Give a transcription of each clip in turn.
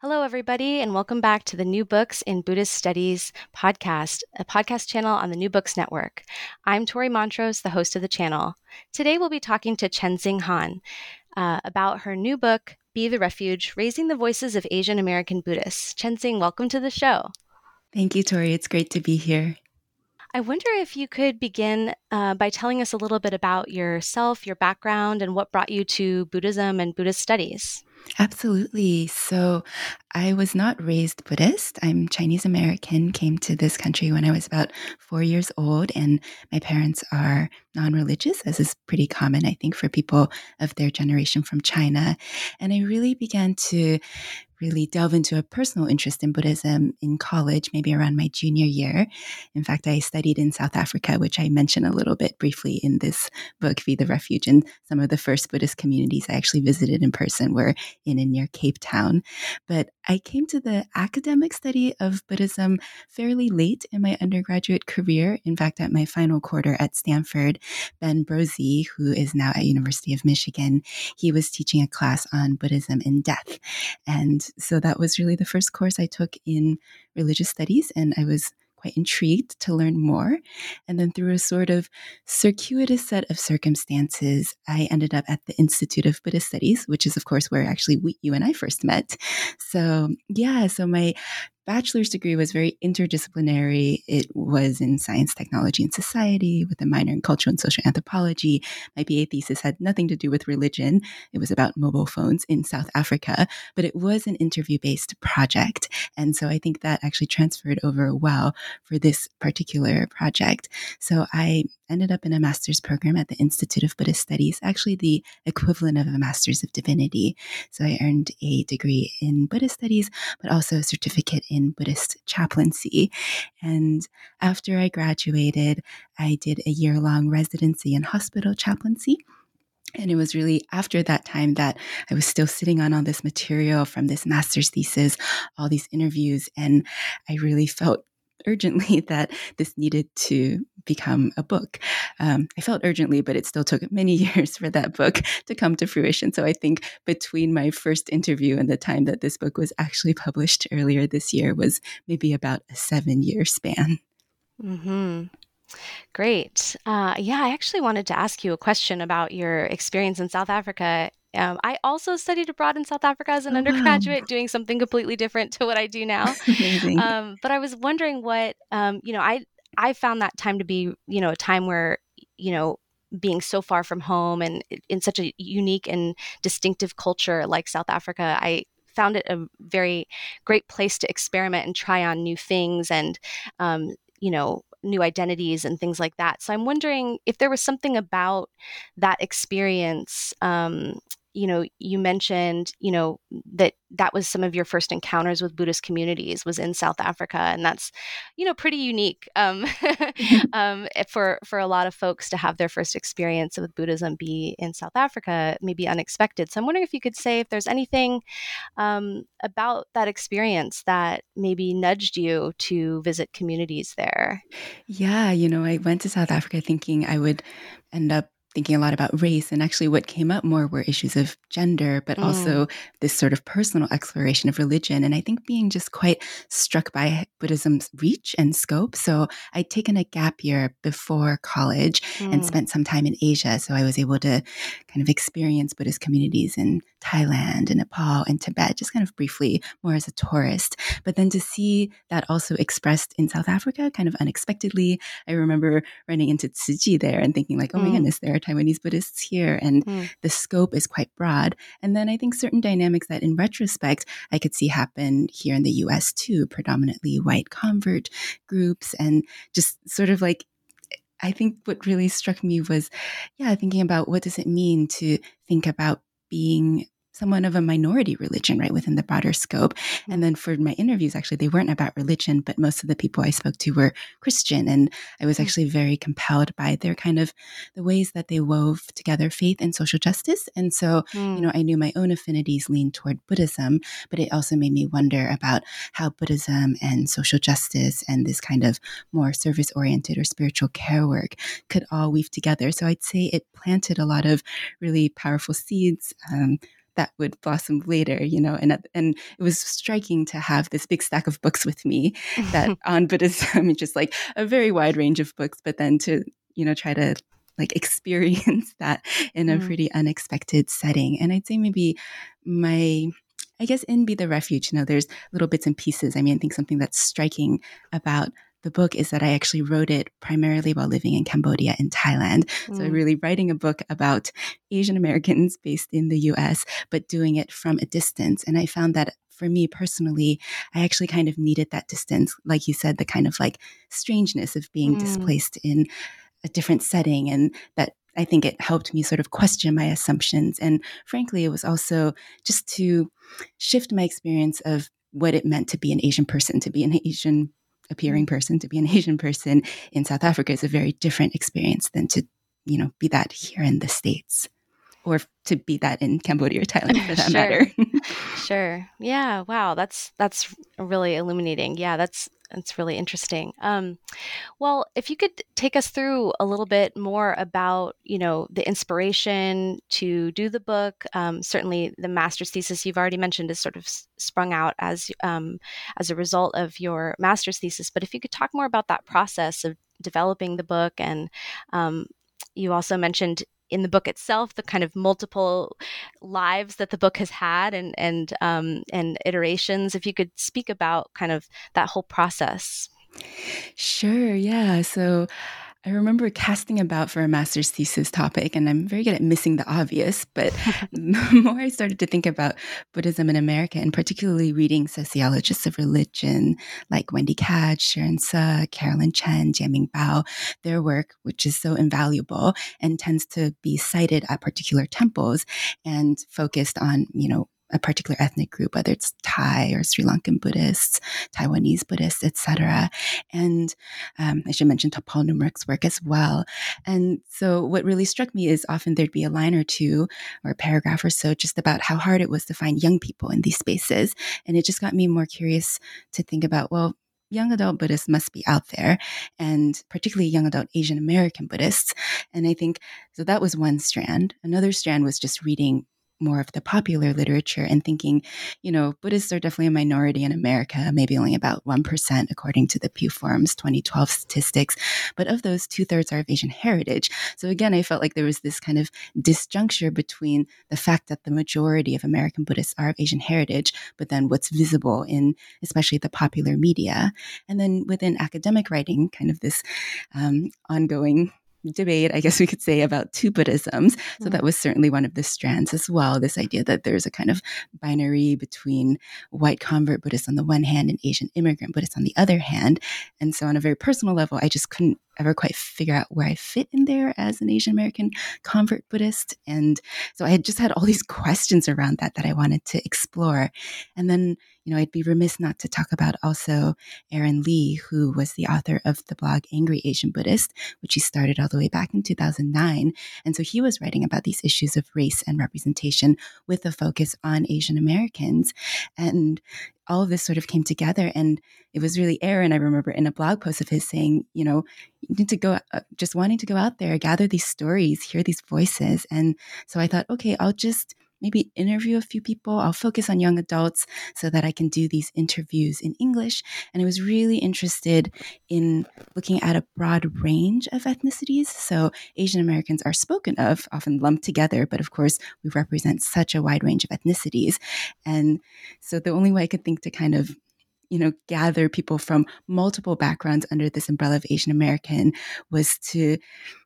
Hello, everybody, and welcome back to the New Books in Buddhist Studies podcast, a podcast channel on the New Books Network. I'm Tori Montrose, the host of the channel. Today, we'll be talking to Chenxing Han uh, about her new book, Be the Refuge Raising the Voices of Asian American Buddhists. Chenxing, welcome to the show. Thank you, Tori. It's great to be here. I wonder if you could begin uh, by telling us a little bit about yourself, your background, and what brought you to Buddhism and Buddhist studies. Absolutely. So, I was not raised Buddhist. I'm Chinese American, came to this country when I was about four years old, and my parents are non religious, as is pretty common, I think, for people of their generation from China. And I really began to really delve into a personal interest in Buddhism in college, maybe around my junior year. In fact, I studied in South Africa, which I mention a little bit briefly in this book, Be the Refuge. And some of the first Buddhist communities I actually visited in person were in and near Cape Town. But I came to the academic study of Buddhism fairly late in my undergraduate career. In fact, at my final quarter at Stanford, Ben Brozzi, who is now at University of Michigan, he was teaching a class on Buddhism and death. And so that was really the first course I took in religious studies. And I was quite intrigued to learn more. And then through a sort of circuitous set of circumstances, I ended up at the Institute of Buddhist Studies, which is, of course, where actually we, you and I first met. So, yeah, so my bachelor's degree was very interdisciplinary. It was in science, technology, and society with a minor in cultural and social anthropology. My BA thesis had nothing to do with religion. It was about mobile phones in South Africa, but it was an interview based project. And so I think that actually transferred over well for this particular project. So I ended up in a master's program at the Institute of Buddhist Studies, actually the equivalent of a master's of divinity. So I earned a degree in Buddhist studies, but also a certificate in Buddhist chaplaincy. And after I graduated, I did a year long residency in hospital chaplaincy. And it was really after that time that I was still sitting on all this material from this master's thesis, all these interviews, and I really felt urgently that this needed to become a book. Um, I felt urgently, but it still took many years for that book to come to fruition. So I think between my first interview and the time that this book was actually published earlier this year was maybe about a seven year span. Hmm. Great. Uh, yeah, I actually wanted to ask you a question about your experience in South Africa um, I also studied abroad in South Africa as an oh, undergraduate, wow. doing something completely different to what I do now. um, but I was wondering what um, you know. I I found that time to be you know a time where you know being so far from home and in such a unique and distinctive culture like South Africa. I found it a very great place to experiment and try on new things and um, you know new identities and things like that. So I'm wondering if there was something about that experience um, you know you mentioned you know that that was some of your first encounters with buddhist communities was in south africa and that's you know pretty unique um, um, eh, for for a lot of folks to have their first experience with buddhism be in south africa maybe unexpected. So i'm wondering if you could say if there's anything um, about that experience that maybe nudged you to visit communities there. Yeah you know i went to south africa thinking i would end up thinking a lot about race. And actually, what came up more were issues of gender, but mm. also this sort of personal exploration of religion. And I think being just quite struck by Buddhism's reach and scope. So I'd taken a gap year before college mm. and spent some time in Asia. So I was able to kind of experience Buddhist communities in Thailand and Nepal and Tibet, just kind of briefly, more as a tourist. But then to see that also expressed in South Africa, kind of unexpectedly, I remember running into Tzu there and thinking, like, oh my mm. goodness, there are Taiwanese Buddhists here. And mm. the scope is quite broad. And then I think certain dynamics that in retrospect I could see happen here in the US too, predominantly white convert groups and just sort of like I think what really struck me was, yeah, thinking about what does it mean to think about being somewhat of a minority religion, right, within the broader scope. Mm-hmm. And then for my interviews, actually, they weren't about religion, but most of the people I spoke to were Christian. And I was mm. actually very compelled by their kind of the ways that they wove together faith and social justice. And so, mm. you know, I knew my own affinities leaned toward Buddhism, but it also made me wonder about how Buddhism and social justice and this kind of more service oriented or spiritual care work could all weave together. So I'd say it planted a lot of really powerful seeds. Um, that would blossom later, you know, and and it was striking to have this big stack of books with me that on Buddhism, just like a very wide range of books, but then to you know try to like experience that in a mm. pretty unexpected setting. And I'd say maybe my I guess in Be the Refuge, you know, there's little bits and pieces. I mean, I think something that's striking about the book is that I actually wrote it primarily while living in Cambodia and Thailand. Mm. So, really writing a book about Asian Americans based in the US, but doing it from a distance. And I found that for me personally, I actually kind of needed that distance. Like you said, the kind of like strangeness of being mm. displaced in a different setting and that I think it helped me sort of question my assumptions. And frankly, it was also just to shift my experience of what it meant to be an Asian person, to be an Asian appearing person to be an Asian person in South Africa is a very different experience than to, you know, be that here in the States or to be that in Cambodia or Thailand for that sure. matter. sure. Yeah. Wow. That's that's really illuminating. Yeah. That's that's really interesting. Um, well, if you could take us through a little bit more about, you know, the inspiration to do the book. Um, certainly, the master's thesis you've already mentioned is sort of sprung out as um, as a result of your master's thesis. But if you could talk more about that process of developing the book, and um, you also mentioned in the book itself the kind of multiple lives that the book has had and and um, and iterations if you could speak about kind of that whole process. Sure yeah. So I remember casting about for a master's thesis topic, and I'm very good at missing the obvious. But the more I started to think about Buddhism in America, and particularly reading sociologists of religion like Wendy Cadge, Sharon Suh, Carolyn Chen, Jiemin Bao, their work, which is so invaluable and tends to be cited at particular temples and focused on, you know, a particular ethnic group, whether it's Thai or Sri Lankan Buddhists, Taiwanese Buddhists, etc. And um, I should mention Paul Numrich's work as well. And so, what really struck me is often there'd be a line or two or a paragraph or so just about how hard it was to find young people in these spaces, and it just got me more curious to think about well young adult Buddhists must be out there, and particularly young adult Asian American Buddhists. And I think so that was one strand. Another strand was just reading more of the popular literature and thinking, you know, Buddhists are definitely a minority in America, maybe only about 1%, according to the Pew Forum's 2012 statistics. But of those, two thirds are of Asian heritage. So again, I felt like there was this kind of disjuncture between the fact that the majority of American Buddhists are of Asian heritage, but then what's visible in especially the popular media. And then within academic writing, kind of this um, ongoing debate, I guess we could say, about two Buddhisms. So mm-hmm. that was certainly one of the strands as well. This idea that there's a kind of binary between white convert Buddhists on the one hand and Asian immigrant Buddhists on the other hand. And so, on a very personal level, I just couldn't ever quite figure out where I fit in there as an Asian American convert Buddhist. And so I had just had all these questions around that that I wanted to explore. And then, you know, I'd be remiss not to talk about also Aaron Lee, who was the author of the blog Angry Asian Buddhist, which he started all the way back in 2009. And so he was writing about these issues of race and representation with a focus on Asian Americans. And all of this sort of came together. And it was really Aaron, I remember in a blog post of his saying, you know, you need to go, uh, just wanting to go out there, gather these stories, hear these voices. And so I thought, okay, I'll just maybe interview a few people. I'll focus on young adults so that I can do these interviews in English. And I was really interested in looking at a broad range of ethnicities. So Asian Americans are spoken of, often lumped together, but of course, we represent such a wide range of ethnicities. And so the only way I could think to kind of you know, gather people from multiple backgrounds under this umbrella of Asian American was to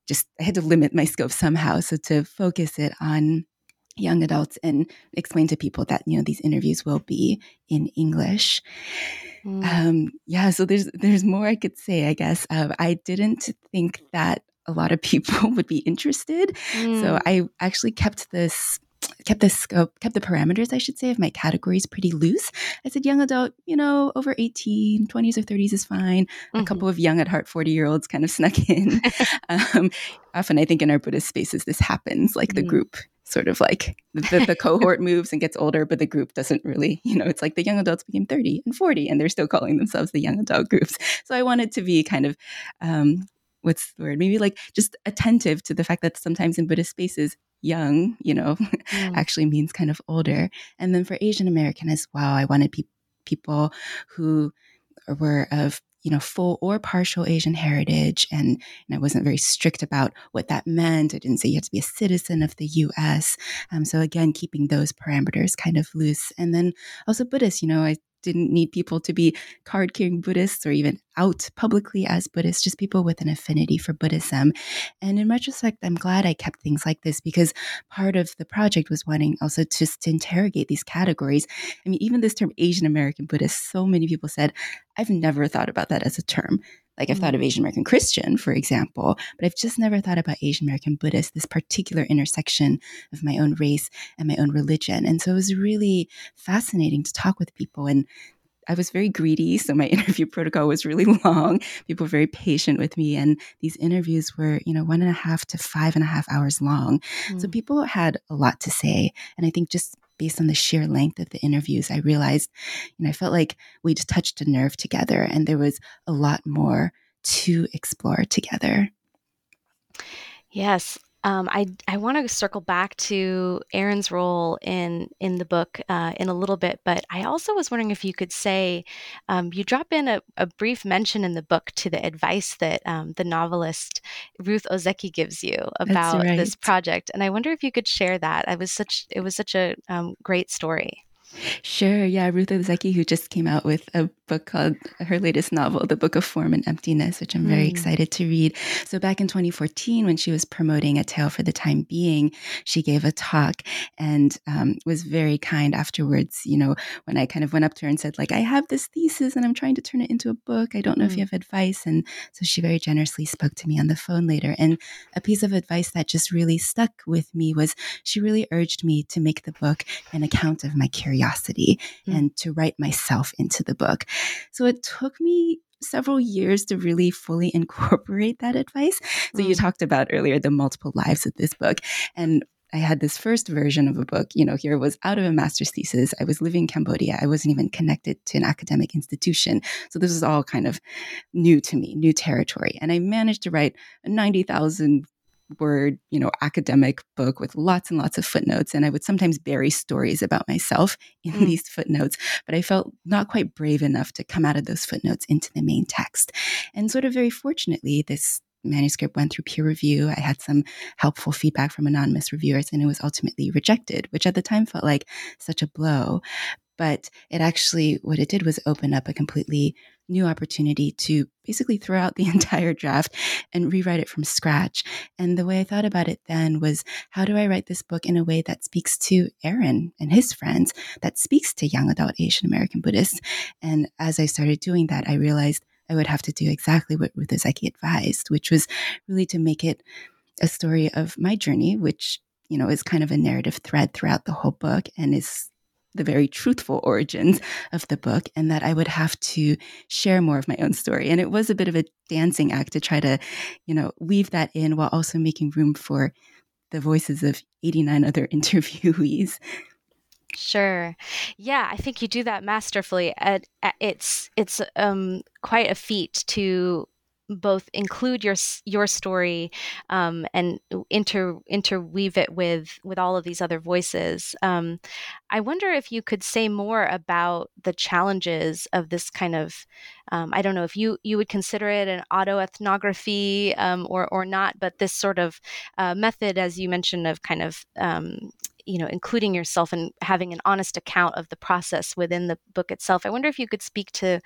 just, I had to limit my scope somehow. So to focus it on young adults and explain to people that you know these interviews will be in English. Mm. Um, yeah, so there's there's more I could say. I guess uh, I didn't think that a lot of people would be interested, mm. so I actually kept this kept the scope, kept the parameters, I should say, of my categories pretty loose. I said young adult, you know, over 18, 20s or 30s is fine. Mm-hmm. A couple of young at heart 40 year olds kind of snuck in. um, often I think in our Buddhist spaces, this happens like mm-hmm. the group sort of like the, the cohort moves and gets older, but the group doesn't really, you know, it's like the young adults became 30 and 40 and they're still calling themselves the young adult groups. So I wanted to be kind of, um, what's the word? Maybe like just attentive to the fact that sometimes in Buddhist spaces, young, you know, mm. actually means kind of older. And then for Asian American as well, I wanted pe- people who were of you know full or partial Asian heritage, and, and I wasn't very strict about what that meant. I didn't say you have to be a citizen of the U.S. Um, so again, keeping those parameters kind of loose, and then also Buddhist. You know, I didn't need people to be card carrying Buddhists or even out publicly as Buddhists, just people with an affinity for Buddhism. And in retrospect, I'm glad I kept things like this because part of the project was wanting also just to interrogate these categories. I mean, even this term Asian American Buddhist, so many people said, I've never thought about that as a term. Like I've thought of mm. Asian American Christian, for example, but I've just never thought about Asian American Buddhist, this particular intersection of my own race and my own religion. And so it was really fascinating to talk with people. And I was very greedy, so my interview protocol was really long. People were very patient with me, and these interviews were, you know, one and a half to five and a half hours long. Mm. So people had a lot to say, and I think just based on the sheer length of the interviews, I realized, you know, I felt like we just touched a nerve together and there was a lot more to explore together. Yes, um, I I want to circle back to Aaron's role in in the book uh, in a little bit, but I also was wondering if you could say um, you drop in a, a, brief mention in the book to the advice that um, the novelist Ruth Ozeki gives you about right. this project, and I wonder if you could share that. I was such it was such a um, great story. Sure. Yeah. Ruth Ozeki, who just came out with a book called her latest novel, The Book of Form and Emptiness, which I'm very mm. excited to read. So, back in 2014, when she was promoting A Tale for the Time Being, she gave a talk and um, was very kind afterwards. You know, when I kind of went up to her and said, like, I have this thesis and I'm trying to turn it into a book. I don't know mm. if you mm. have advice. And so she very generously spoke to me on the phone later. And a piece of advice that just really stuck with me was she really urged me to make the book an account of my curiosity mm. and to write myself into the book. So it took me several years to really fully incorporate that advice. So mm. you talked about earlier the multiple lives of this book. And I had this first version of a book, you know, here was out of a master's thesis. I was living in Cambodia. I wasn't even connected to an academic institution. So this was all kind of new to me, new territory. And I managed to write a 90,000 word, you know, academic book with lots and lots of footnotes. And I would sometimes bury stories about myself in mm. these footnotes, but I felt not quite brave enough to come out of those footnotes into the main text. And sort of very fortunately, this manuscript went through peer review. I had some helpful feedback from anonymous reviewers, and it was ultimately rejected, which at the time felt like such a blow. But it actually, what it did was open up a completely new opportunity to basically throw out the entire draft and rewrite it from scratch. And the way I thought about it then was how do I write this book in a way that speaks to Aaron and his friends, that speaks to young adult Asian American Buddhists? And as I started doing that, I realized I would have to do exactly what Ruth Ozeki advised, which was really to make it a story of my journey, which you know is kind of a narrative thread throughout the whole book and is the very truthful origins of the book and that I would have to share more of my own story. And it was a bit of a dancing act to try to, you know, weave that in while also making room for the voices of 89 other interviewees. Sure. Yeah, I think you do that masterfully. It's it's um, quite a feat to both include your your story um, and inter interweave it with with all of these other voices. Um, I wonder if you could say more about the challenges of this kind of. Um, I don't know if you you would consider it an autoethnography um, or or not, but this sort of uh, method, as you mentioned, of kind of um, you know including yourself and having an honest account of the process within the book itself i wonder if you could speak to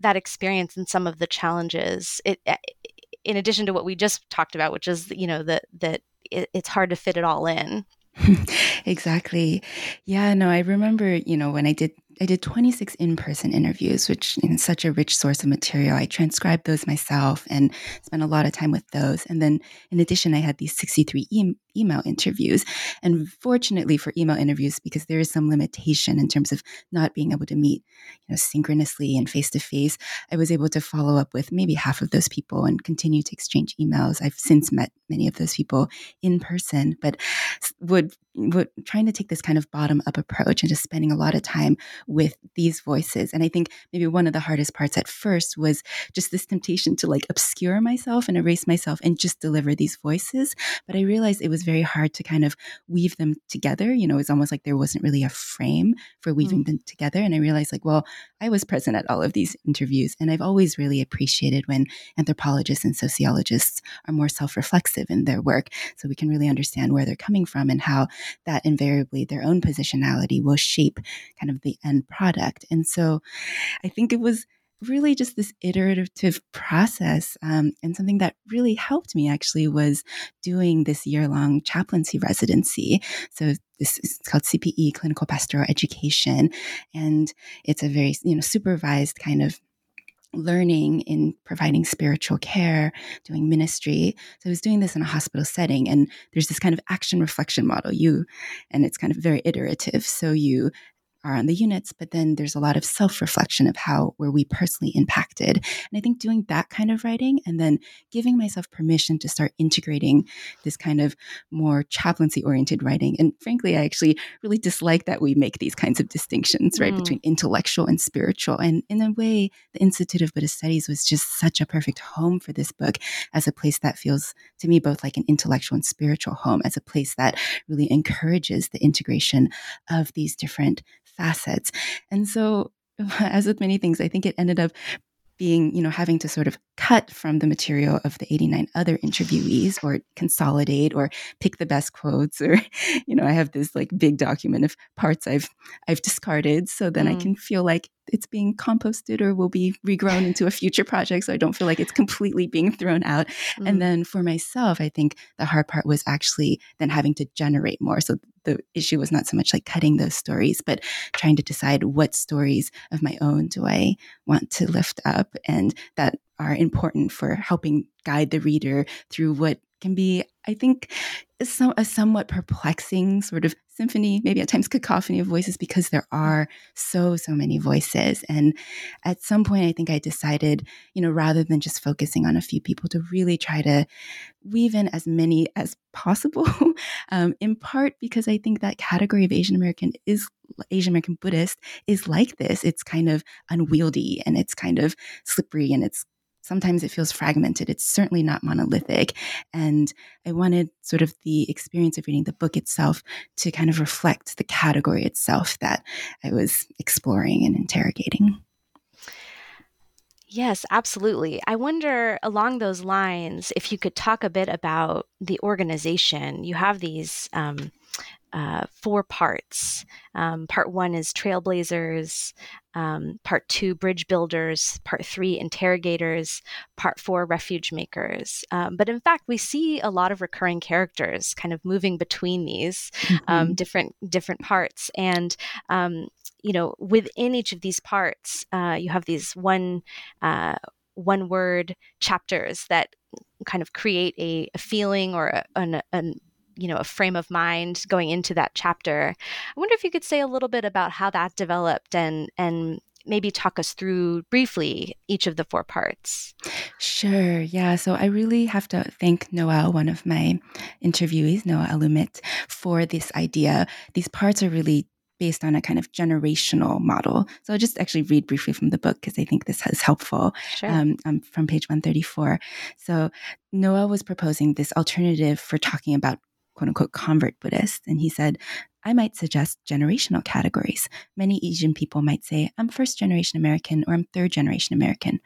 that experience and some of the challenges. It, eh, in addition to what we just talked about which is you know that that it, it's hard to fit it all in. Exactly. Yeah no i remember you know when i did I did 26 in person interviews, which is such a rich source of material. I transcribed those myself and spent a lot of time with those. And then in addition, I had these 63 e- email interviews. And fortunately for email interviews, because there is some limitation in terms of not being able to meet, you know, synchronously and face to face, I was able to follow up with maybe half of those people and continue to exchange emails. I've since met many of those people in person, but would would trying to take this kind of bottom up approach and just spending a lot of time with these voices. And I think maybe one of the hardest parts at first was just this temptation to like obscure myself and erase myself and just deliver these voices. But I realized it was very hard to kind of weave them together. You know, it's almost like there wasn't really a frame for weaving mm. them together. And I realized, like, well, I was present at all of these interviews, and I've always really appreciated when anthropologists and sociologists are more self reflexive in their work. So we can really understand where they're coming from and how that invariably their own positionality will shape kind of the end product. And so I think it was really just this iterative process. Um, and something that really helped me actually was doing this year long chaplaincy residency. So this is called CPE, Clinical Pastoral Education. And it's a very, you know, supervised kind of learning in providing spiritual care, doing ministry. So I was doing this in a hospital setting and there's this kind of action reflection model you and it's kind of very iterative. So you are on the units, but then there's a lot of self reflection of how were we personally impacted. And I think doing that kind of writing and then giving myself permission to start integrating this kind of more chaplaincy oriented writing. And frankly, I actually really dislike that we make these kinds of distinctions, right, mm. between intellectual and spiritual. And in a way, the Institute of Buddhist Studies was just such a perfect home for this book as a place that feels to me both like an intellectual and spiritual home, as a place that really encourages the integration of these different facets. And so, as with many things, I think it ended up being, you know, having to sort of cut from the material of the 89 other interviewees or consolidate or pick the best quotes or, you know, I have this like big document of parts I've I've discarded so then mm. I can feel like it's being composted or will be regrown into a future project. So I don't feel like it's completely being thrown out. Mm. And then for myself, I think the hard part was actually then having to generate more. So the issue was not so much like cutting those stories, but trying to decide what stories of my own do I want to lift up and that are important for helping guide the reader through what can be, I think, some, a somewhat perplexing sort of symphony, maybe at times cacophony of voices, because there are so, so many voices. And at some point, I think I decided, you know, rather than just focusing on a few people, to really try to weave in as many as possible, um, in part because I think that category of Asian American is Asian American Buddhist is like this. It's kind of unwieldy and it's kind of slippery and it's sometimes it feels fragmented. It's certainly not monolithic. And I wanted sort of the experience of reading the book itself to kind of reflect the category itself that I was exploring and interrogating. Yes, absolutely. I wonder along those lines if you could talk a bit about the organization. You have these um, uh, four parts. Um, part one is trailblazers, um, part two, bridge builders, part three, interrogators, part four, refuge makers. Um, but in fact, we see a lot of recurring characters kind of moving between these um, mm-hmm. different different parts, and um, you know, within each of these parts, uh, you have these one. Uh, one word chapters that kind of create a, a feeling or a, an, an you know a frame of mind going into that chapter i wonder if you could say a little bit about how that developed and and maybe talk us through briefly each of the four parts. Sure. Yeah. So I really have to thank Noel, one of my interviewees, Noel Alumit, for this idea. These parts are really based on a kind of generational model. So I'll just actually read briefly from the book because I think this is helpful sure. um, um, from page 134. So Noel was proposing this alternative for talking about quote unquote convert Buddhist. And he said, I might suggest generational categories. Many Asian people might say, I'm first generation American or I'm third generation American.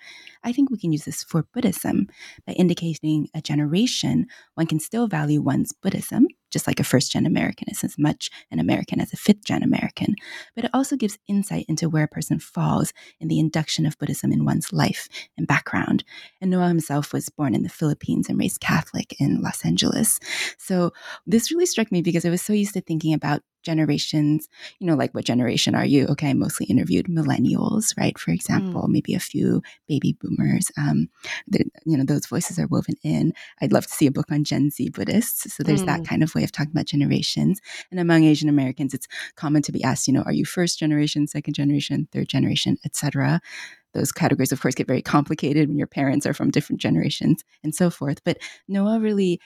I think we can use this for Buddhism by indicating a generation, one can still value one's Buddhism, just like a first gen American is as much an American as a fifth gen American. But it also gives insight into where a person falls in the induction of Buddhism in one's life and background. And Noel himself was born in the Philippines and raised Catholic in Los Angeles. So this really struck me because I was so used to thinking about generations, you know, like what generation are you? Okay, I mostly interviewed millennials, right? For example, mm. maybe a few baby boomers. Um, the, you know, those voices are woven in. I'd love to see a book on Gen Z Buddhists. So there's mm. that kind of way of talking about generations. And among Asian Americans, it's common to be asked, you know, are you first generation, second generation, third generation, etc those categories, of course, get very complicated when your parents are from different generations and so forth. But Noel really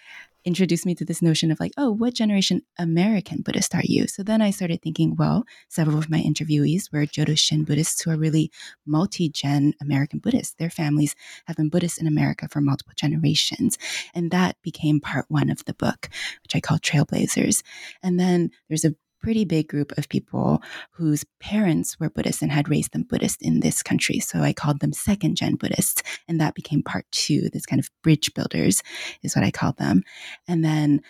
introduced me to this notion of like, oh, what generation American Buddhist are you? So then I started thinking, well, several of my interviewees were Jodo Shin Buddhists who are really multi gen American Buddhists. Their families have been Buddhists in America for multiple generations. And that became part one of the book, which I call Trailblazers. And then there's a pretty big group of people whose parents were Buddhists and had raised them Buddhist in this country. So I called them second gen Buddhists. And that became part two. This kind of bridge builders is what I called them. And then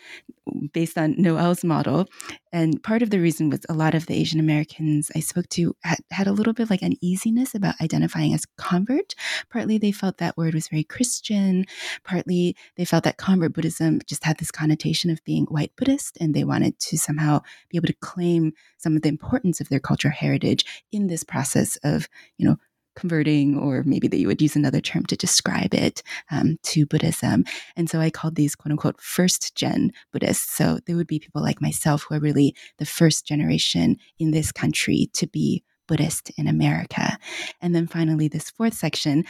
based on Noel's model. And part of the reason was a lot of the Asian Americans I spoke to had, had a little bit like uneasiness about identifying as convert. Partly they felt that word was very Christian. Partly they felt that convert Buddhism just had this connotation of being white Buddhist, and they wanted to somehow be able to claim some of the importance of their cultural heritage in this process of, you know, converting, or maybe that you would use another term to describe it um, to Buddhism. And so I called these quote unquote first gen Buddhists. So there would be people like myself who are really the first generation in this country to be Buddhist in America. And then finally, this fourth section,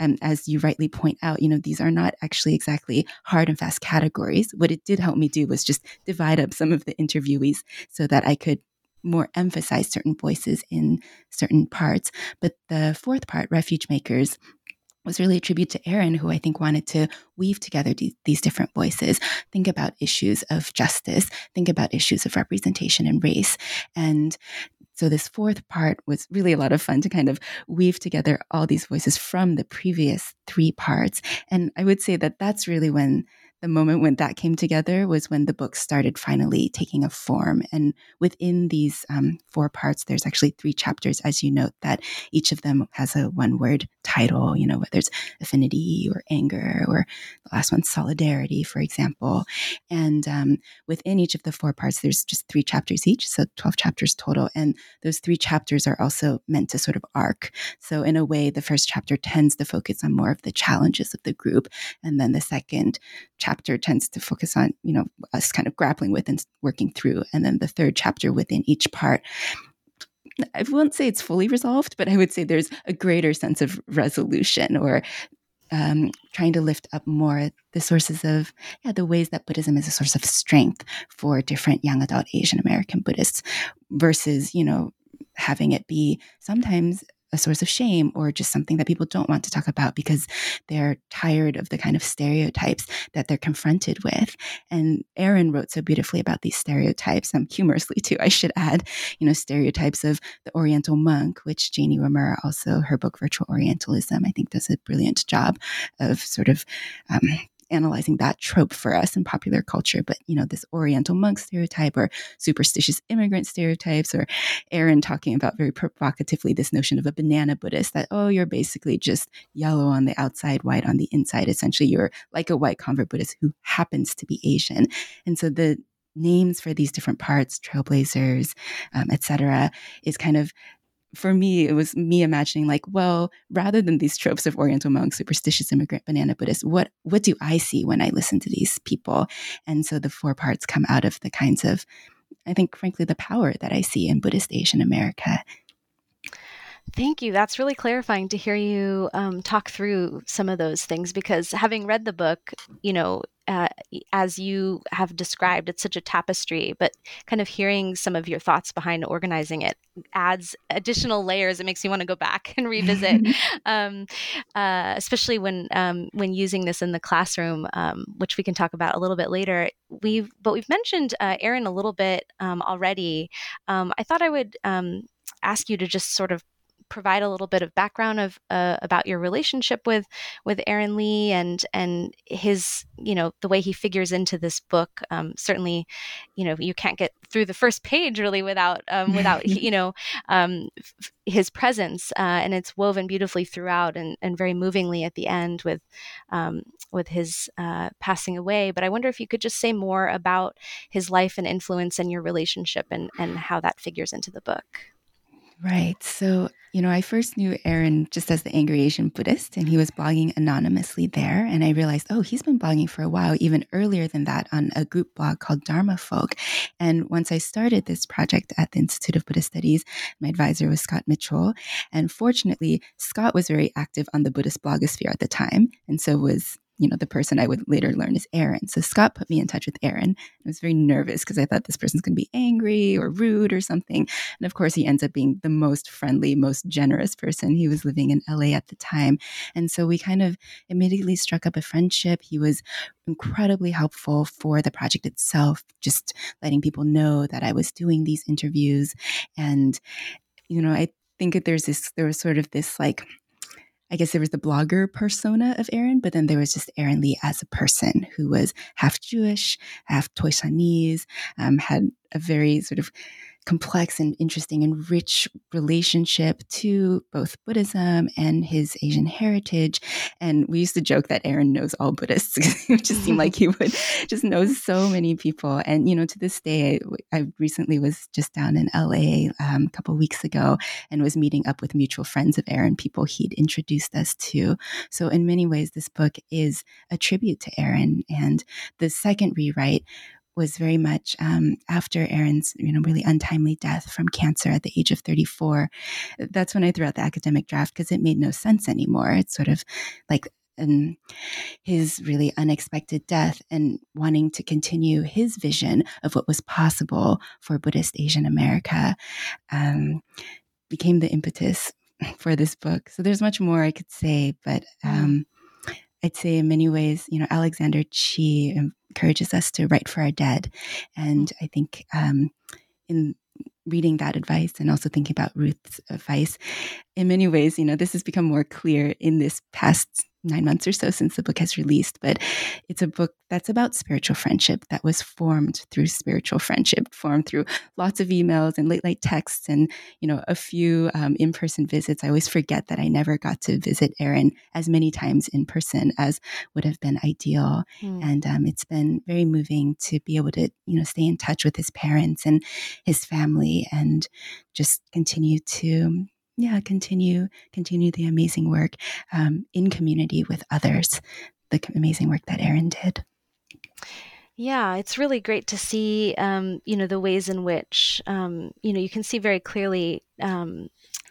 um, as you rightly point out, you know, these are not actually exactly hard and fast categories. What it did help me do was just divide up some of the interviewees so that I could more emphasize certain voices in certain parts. But the fourth part, refuge makers, was really a tribute to Aaron, who I think wanted to weave together d- these different voices, think about issues of justice, think about issues of representation and race. And so, this fourth part was really a lot of fun to kind of weave together all these voices from the previous three parts. And I would say that that's really when the moment when that came together was when the book started finally taking a form. And within these um, four parts, there's actually three chapters, as you note, that each of them has a one word title, you know, whether it's affinity or anger, or the last one, solidarity, for example. And um, within each of the four parts, there's just three chapters each, so 12 chapters total. And those three chapters are also meant to sort of arc. So, in a way, the first chapter tends to focus on more of the challenges of the group. And then the second chapter chapter tends to focus on, you know, us kind of grappling with and working through. And then the third chapter within each part I won't say it's fully resolved, but I would say there's a greater sense of resolution or um, trying to lift up more the sources of yeah, the ways that Buddhism is a source of strength for different young adult Asian American Buddhists versus, you know, having it be sometimes a source of shame or just something that people don't want to talk about because they're tired of the kind of stereotypes that they're confronted with. And Aaron wrote so beautifully about these stereotypes, um, humorously too, I should add, you know, stereotypes of the Oriental monk, which Jane Iwamura also, her book Virtual Orientalism, I think does a brilliant job of sort of um, analyzing that trope for us in popular culture, but you know, this Oriental monk stereotype or superstitious immigrant stereotypes, or Aaron talking about very provocatively this notion of a banana Buddhist that, oh, you're basically just yellow on the outside, white on the inside. Essentially, you're like a white convert Buddhist who happens to be Asian. And so the names for these different parts, trailblazers, um, etc., is kind of for me, it was me imagining like, well, rather than these tropes of Oriental monks, superstitious immigrant, banana Buddhist, what what do I see when I listen to these people? And so the four parts come out of the kinds of, I think, frankly, the power that I see in Buddhist Asian America. Thank you. That's really clarifying to hear you um, talk through some of those things because having read the book, you know, uh, as you have described, it's such a tapestry, but kind of hearing some of your thoughts behind organizing it adds additional layers. It makes me want to go back and revisit, um, uh, especially when um, when using this in the classroom, um, which we can talk about a little bit later. We've but we've mentioned uh, Aaron a little bit um, already. Um, I thought I would um, ask you to just sort of provide a little bit of background of uh, about your relationship with with Aaron Lee and and his you know the way he figures into this book. Um, certainly, you know you can't get through the first page really without um, without you know um, f- his presence, uh, and it's woven beautifully throughout and, and very movingly at the end with um, with his uh, passing away. But I wonder if you could just say more about his life and influence and your relationship and and how that figures into the book. Right. So, you know, I first knew Aaron just as the Angry Asian Buddhist, and he was blogging anonymously there. And I realized, oh, he's been blogging for a while, even earlier than that, on a group blog called Dharma Folk. And once I started this project at the Institute of Buddhist Studies, my advisor was Scott Mitchell. And fortunately, Scott was very active on the Buddhist blogosphere at the time, and so was you know, the person I would later learn is Aaron. So Scott put me in touch with Aaron. I was very nervous because I thought this person's going to be angry or rude or something. And of course, he ends up being the most friendly, most generous person. He was living in LA at the time. And so we kind of immediately struck up a friendship. He was incredibly helpful for the project itself, just letting people know that I was doing these interviews. And, you know, I think that there's this, there was sort of this like, I guess there was the blogger persona of Aaron, but then there was just Aaron Lee as a person who was half Jewish, half Toisanese, um, had a very sort of complex and interesting and rich relationship to both Buddhism and his Asian heritage. And we used to joke that Aaron knows all Buddhists. it just seemed like he would just know so many people. And, you know, to this day, I, I recently was just down in LA um, a couple weeks ago and was meeting up with mutual friends of Aaron, people he'd introduced us to. So, in many ways, this book is a tribute to Aaron. And the second rewrite was very much um, after Aaron's, you know, really untimely death from cancer at the age of 34. That's when I threw out the academic draft because it made no sense anymore. It's sort of like and his really unexpected death and wanting to continue his vision of what was possible for Buddhist Asian America um, became the impetus for this book. So there's much more I could say, but mm. um, I'd say in many ways, you know, Alexander Chee encourages us to write for our dead. And I think um, in reading that advice and also thinking about Ruth's advice, in many ways, you know, this has become more clear in this past nine months or so since the book has released, but it's a book that's about spiritual friendship that was formed through spiritual friendship, formed through lots of emails and late, late texts and, you know, a few um, in-person visits. I always forget that I never got to visit Aaron as many times in person as would have been ideal. Mm. And um, it's been very moving to be able to, you know, stay in touch with his parents and his family and just continue to yeah, continue continue the amazing work um, in community with others. The amazing work that Aaron did. Yeah, it's really great to see, um, you know, the ways in which, um, you know, you can see very clearly um,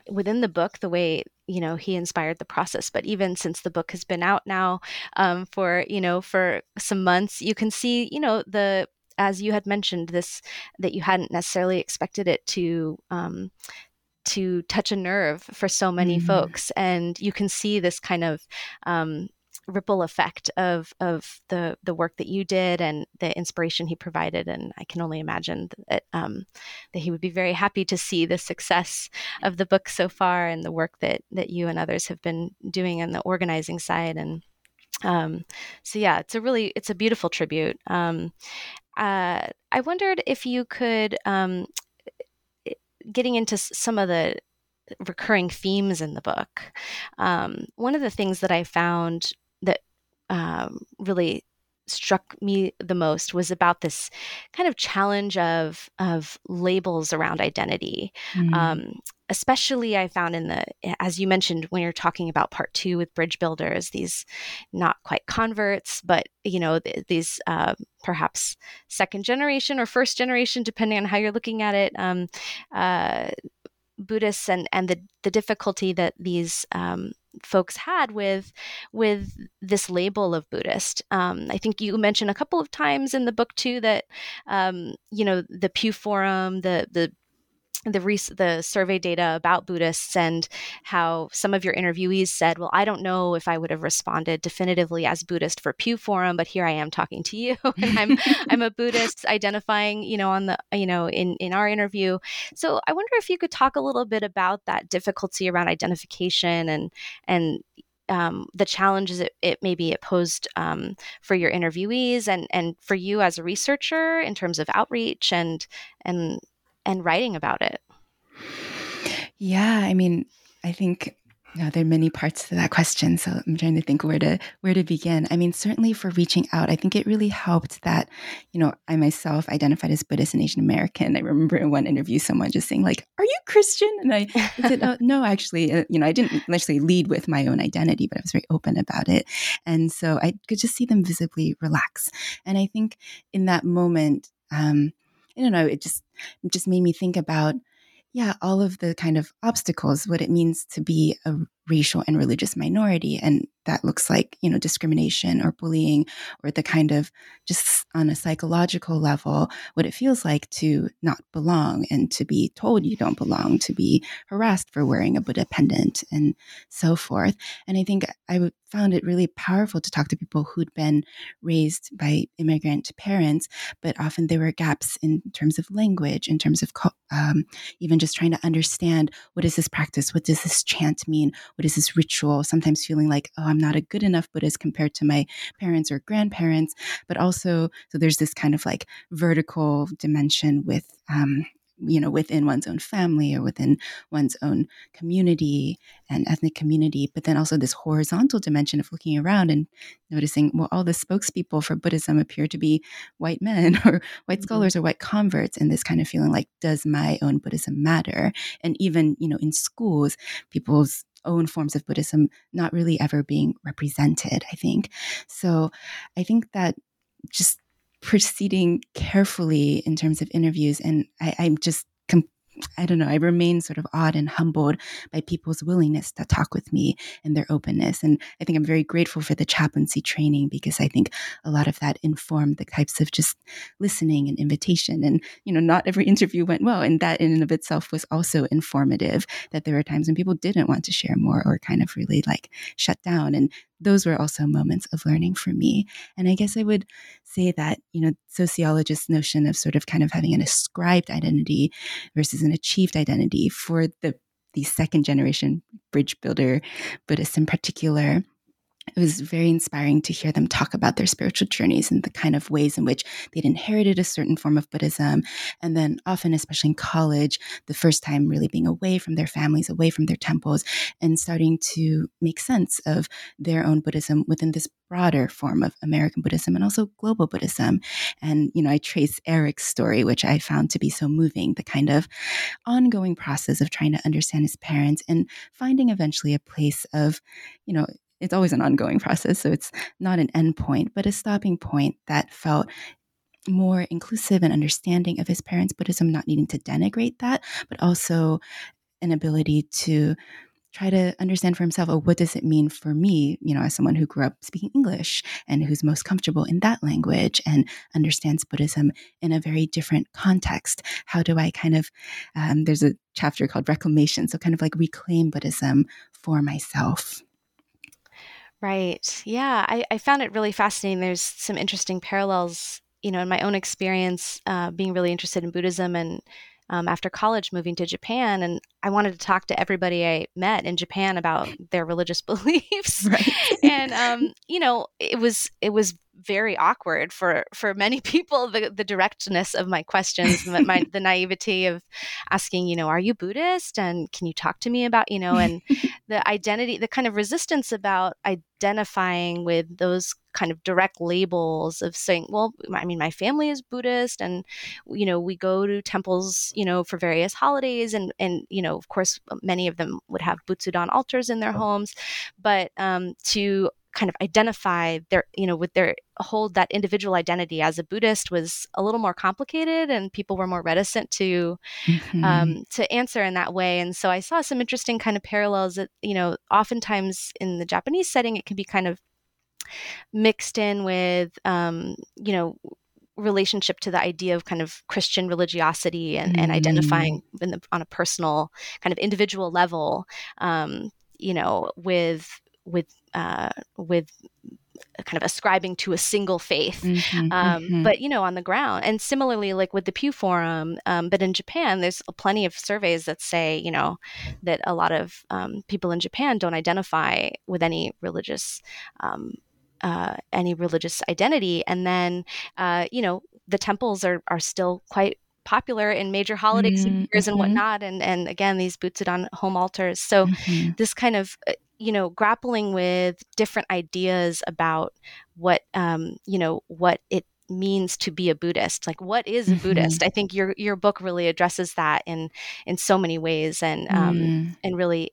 within the book the way you know he inspired the process but even since the book has been out now um, for you know for some months you can see you know the as you had mentioned this that you hadn't necessarily expected it to um, to touch a nerve for so many mm. folks and you can see this kind of um, ripple effect of of the the work that you did and the inspiration he provided and I can only imagine that um, that he would be very happy to see the success of the book so far and the work that that you and others have been doing on the organizing side and um, so yeah it's a really it's a beautiful tribute um, uh, I wondered if you could um, getting into some of the recurring themes in the book, um, one of the things that I found that um, really struck me the most was about this kind of challenge of of labels around identity. Mm. Um, especially I found in the, as you mentioned, when you're talking about part two with bridge builders, these not quite converts, but, you know, th- these uh, perhaps second generation or first generation, depending on how you're looking at it, um, uh, Buddhists and, and the, the difficulty that these um, folks had with with this label of Buddhist. Um, I think you mentioned a couple of times in the book too that um, you know the Pew Forum, the the the the survey data about Buddhists and how some of your interviewees said, "Well, I don't know if I would have responded definitively as Buddhist for Pew Forum, but here I am talking to you, and I'm I'm a Buddhist identifying, you know, on the you know in in our interview." So I wonder if you could talk a little bit about that difficulty around identification and and um, the challenges it, it maybe it posed um, for your interviewees and and for you as a researcher in terms of outreach and and and writing about it? Yeah, I mean, I think you know, there are many parts to that question, so I'm trying to think where to where to begin. I mean, certainly for reaching out, I think it really helped that, you know, I myself identified as Buddhist and Asian American. I remember in one interview, someone just saying like, "Are you Christian?" And I, I said, oh, "No, actually, uh, you know, I didn't necessarily lead with my own identity, but I was very open about it." And so I could just see them visibly relax. And I think in that moment, um, I don't know, it just it just made me think about yeah, all of the kind of obstacles, what it means to be a racial and religious minority. And that looks like, you know, discrimination or bullying or the kind of just on a psychological level, what it feels like to not belong and to be told you don't belong, to be harassed for wearing a Buddha pendant and so forth. And I think I found it really powerful to talk to people who'd been raised by immigrant parents, but often there were gaps in terms of language, in terms of um, even just trying to understand what is this practice? What does this chant mean? What is this ritual? Sometimes feeling like, oh, I'm not a good enough Buddhist compared to my parents or grandparents. But also, so there's this kind of like vertical dimension with um, you know within one's own family or within one's own community and ethnic community but then also this horizontal dimension of looking around and noticing well all the spokespeople for buddhism appear to be white men or white mm-hmm. scholars or white converts and this kind of feeling like does my own buddhism matter and even you know in schools people's own forms of Buddhism not really ever being represented, I think. So I think that just proceeding carefully in terms of interviews, and I, I'm just I don't know, I remain sort of awed and humbled by people's willingness to talk with me and their openness. And I think I'm very grateful for the chaplaincy training because I think a lot of that informed the types of just listening and invitation. And, you know, not every interview went well. And that in and of itself was also informative that there were times when people didn't want to share more or kind of really like shut down. And those were also moments of learning for me. And I guess I would say that, you know, sociologists' notion of sort of kind of having an ascribed identity versus an achieved identity for the the second generation bridge builder Buddhists in particular it was very inspiring to hear them talk about their spiritual journeys and the kind of ways in which they'd inherited a certain form of Buddhism. And then, often, especially in college, the first time really being away from their families, away from their temples, and starting to make sense of their own Buddhism within this broader form of American Buddhism and also global Buddhism. And, you know, I trace Eric's story, which I found to be so moving the kind of ongoing process of trying to understand his parents and finding eventually a place of, you know, it's always an ongoing process. So it's not an end point, but a stopping point that felt more inclusive and understanding of his parents' Buddhism, not needing to denigrate that, but also an ability to try to understand for himself, oh, what does it mean for me, you know, as someone who grew up speaking English and who's most comfortable in that language and understands Buddhism in a very different context? How do I kind of, um, there's a chapter called Reclamation, so kind of like reclaim Buddhism for myself. Right. Yeah. I, I found it really fascinating. There's some interesting parallels, you know, in my own experience, uh, being really interested in Buddhism and um, after college moving to Japan. And I wanted to talk to everybody I met in Japan about their religious beliefs. Right. and, um, you know, it was, it was very awkward for for many people the the directness of my questions my the naivety of asking you know are you buddhist and can you talk to me about you know and the identity the kind of resistance about identifying with those kind of direct labels of saying well i mean my family is buddhist and you know we go to temples you know for various holidays and and you know of course many of them would have butsudan altars in their homes but um, to kind of identify their you know with their hold that individual identity as a buddhist was a little more complicated and people were more reticent to mm-hmm. um, to answer in that way and so i saw some interesting kind of parallels that you know oftentimes in the japanese setting it can be kind of mixed in with um, you know relationship to the idea of kind of Christian religiosity and, mm-hmm. and identifying the, on a personal kind of individual level, um, you know, with with uh, with kind of ascribing to a single faith mm-hmm, um, mm-hmm. but you know on the ground and similarly like with the pew forum um, but in japan there's plenty of surveys that say you know that a lot of um, people in japan don't identify with any religious um, uh, any religious identity and then uh, you know the temples are, are still quite popular in major holidays mm-hmm. and mm-hmm. whatnot and and again these butsudan home altars so mm-hmm. this kind of uh, you know grappling with different ideas about what um, you know what it means to be a buddhist like what is a mm-hmm. buddhist i think your your book really addresses that in in so many ways and um, mm. and really